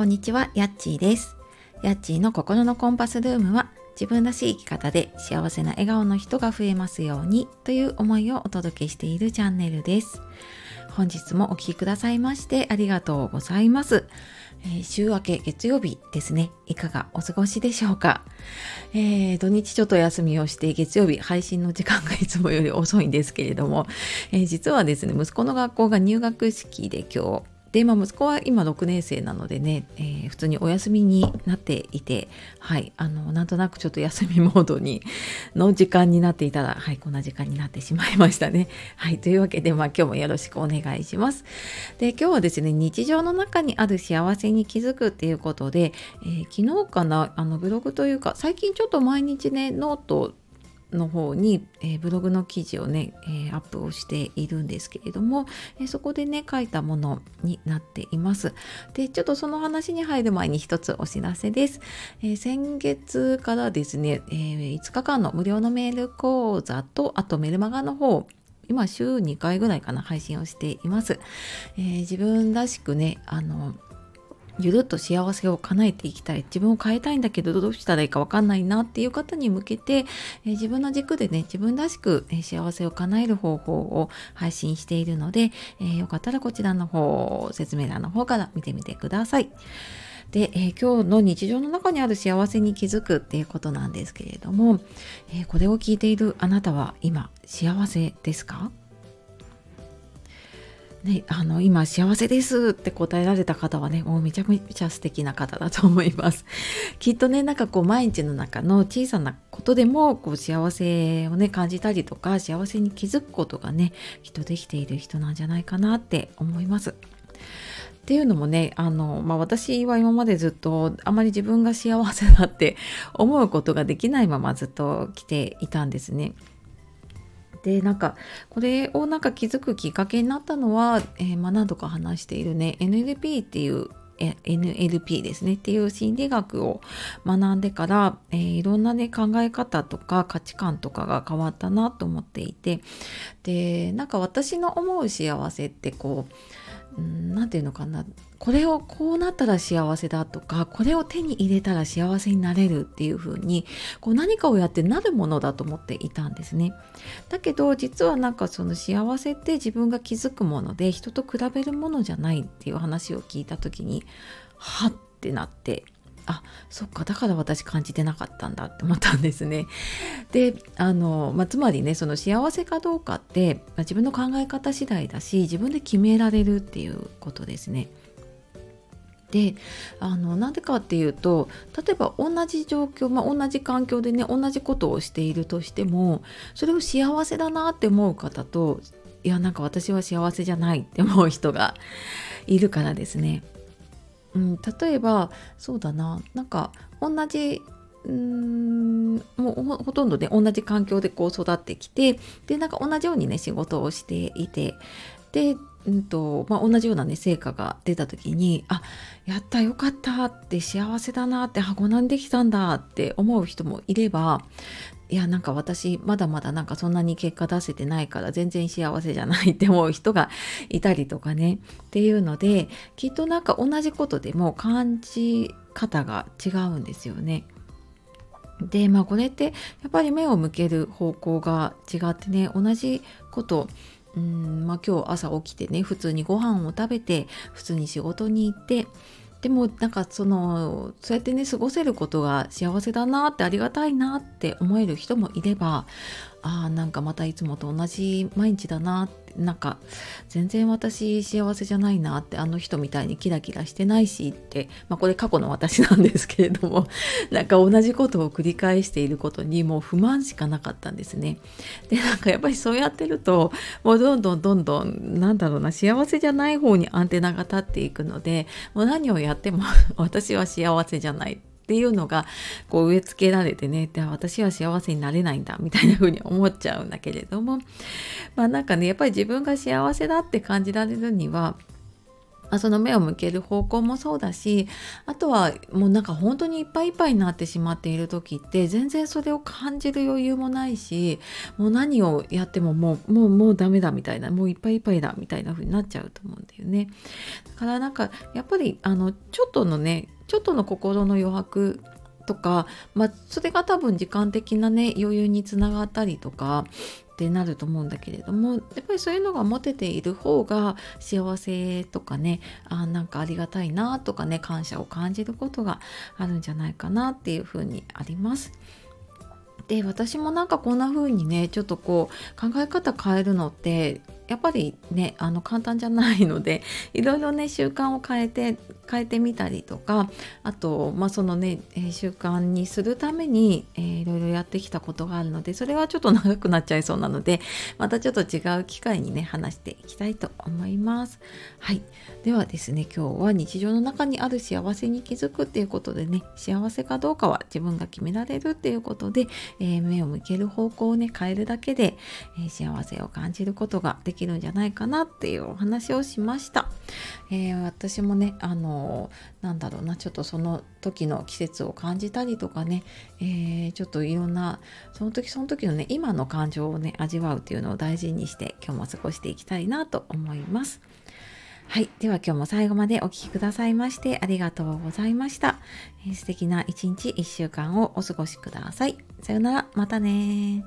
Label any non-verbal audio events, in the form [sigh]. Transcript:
こんにちは、やっちーです。やっちーの心のコンパスルームは自分らしい生き方で幸せな笑顔の人が増えますようにという思いをお届けしているチャンネルです。本日もお聴きくださいましてありがとうございます。えー週明け月曜日ですね。いかがお過ごしでしょうか、えー土日ちょっと休みをして月曜日配信の時間がいつもより遅いんですけれども、えー実はですね、息子の学校が入学式で今日、で、まあ、息子は今6年生なのでね、えー普通にお休みになっていて、はい、あの、なんとなくちょっと休みモードに、の時間になっていたら、はい、こんな時間になってしまいましたね。[laughs] はい、というわけで、まあ、今日もよろしくお願いします。で、今日はですね、日常の中にある幸せに気づくっていうことで、えー昨日かな、あの、ブログというか、最近ちょっと毎日ね、ノートの方に、えーブログの記事をね、えーアップをしているんですけれども、えーそこでね書いたものになっています。でちょっとその話に入る前に一つお知らせです。えー先月からですね、えー5日間の無料のメール講座とあとメルマガの方今週2回ぐらいかな配信をしています。えー自分らしくねあのゆるっと幸せを叶えていきたい自分を変えたいんだけどどうしたらいいか分かんないなっていう方に向けて、え自分の軸でね自分らしく、え幸せを叶える方法を配信しているので、えーよかったらこちらの方説明欄の方から見てみてください。で、えー今日の日常の中にある幸せに気づくっていうことなんですけれども、えーこれを聞いているあなたは今幸せですか？ね、あの今幸せですって答えられた方はねもうめちゃめちゃ素敵な方だと思います [laughs] きっとねなんかこう毎日の中の小さなことでもこう幸せをね感じたりとか幸せに気づくことがねきっとできている人なんじゃないかなって思いますっていうのもねあの、まあ、私は今までずっとあまり自分が幸せだって思うことができないままずっと来ていたんですね。でなんかこれをなんか気づくきっかけになったのは、えーまあ、何度か話しているね NLP っていう NLP ですねっていう心理学を学んでから、えーいろんなね考え方とか価値観とかが変わったなと思っていてでなんか私の思う幸せってこううんなんて言うのかなこれをこうなったら幸せだとかこれを手に入れたら幸せになれるっていう風にこう何かをやってなるものだと思っていたんですね。だけど実はなんかその幸せって自分が気づくもので人と比べるものじゃないっていう話を聞いた時にはってなってあそっかだから私感じてなかったんだって思ったんですね。であの、まあ、つまりねその幸せかどうかって、まあ自分の考え方次第だし自分で決められるっていうことですね。であのなんでかっていうと例えば同じ状況、まあ、同じ環境でね同じことをしているとしてもそれを幸せだなって思う方といやなんか私は幸せじゃないって思う人がいるからですね。うん、例えばそうだな。なんか同じうんもうほとんどね同じ環境でこう育ってきてでなんか同じようにね仕事をしていてで、うんとまあ、同じようなね成果が出た時にあやったよかったって幸せだなって箱なんできたんだって思う人もいればいやなんか私まだまだなんかそんなに結果出せてないから全然幸せじゃないって思う人がいたりとかねっていうのできっとなんか同じことでも感じ方が違うんですよね。でまあこれってやっぱり目を向ける方向が違ってね同じことうんまあ今日朝起きてね普通にご飯を食べて普通に仕事に行ってでもなんかそのそうやってね過ごせることが幸せだなってありがたいなって思える人もいればああなんかまたいつもと同じ毎日だなってなんか全然私幸せじゃないなってあの人みたいにキラキラしてないしってまあこれ過去の私なんですけれども [laughs] なんか同じことを繰り返していることにもう不満しかなかったんですね。でなんかやっぱりそうやってるともうどんどんどんどんなんだろうな幸せじゃない方にアンテナが立っていくのでもう何をやっても [laughs] 私は幸せじゃないっていうのがこう植え付けられてねで私は幸せになれないんだみたいな風に思っちゃうんだけれども。まあなんかねやっぱり自分が幸せだって感じられるにはあ、その目を向ける方向もそうだしあとはもうなんか本当にいっぱいいっぱいになってしまっている時って全然それを感じる余裕もないしもう何をやってももうもうもうダメだみたいなもういっぱいいっぱいだみたいな風になっちゃうと思うんだよね。だからなんかやっぱりあのちょっとのねちょっとの心の余白とか、まあ、それが多分時間的なね余裕につながったりとかってなると思うんだけれどもやっぱりそういうのが持てている方が幸せとかねあなんかありがたいなとかね感謝を感じることがあるんじゃないかなっていうふうにあります。で私もなんかこんな風にねちょっとこう考え方変えるのってやっぱりねあの簡単じゃないので [laughs] いろいろね習慣を変えて変えてみたりとかあとまあそのね、え、習慣にするために、えー、いろいろやってきたことがあるのでそれはちょっと長くなっちゃいそうなのでまたちょっと違う機会にね話していきたいと思います。はいではですね今日は日常の中にある幸せに気づくっていうことでね幸せかどうかは自分が決められるっていうことで、えー、目を向ける方向をね変えるだけで、え幸せを感じることができきるんじゃないかなっていうお話をしました。えー、私もねあのなんだろうなちょっとその時の季節を感じたりとかね、えー、ちょっといろんなその時その時のね今の感情をね味わうっていうのを大事にして今日も過ごしていきたいなと思います。はい。では今日も最後までお聴きくださいましてありがとうございました。えー、素敵な一日一週間をお過ごしください。さよなら。またね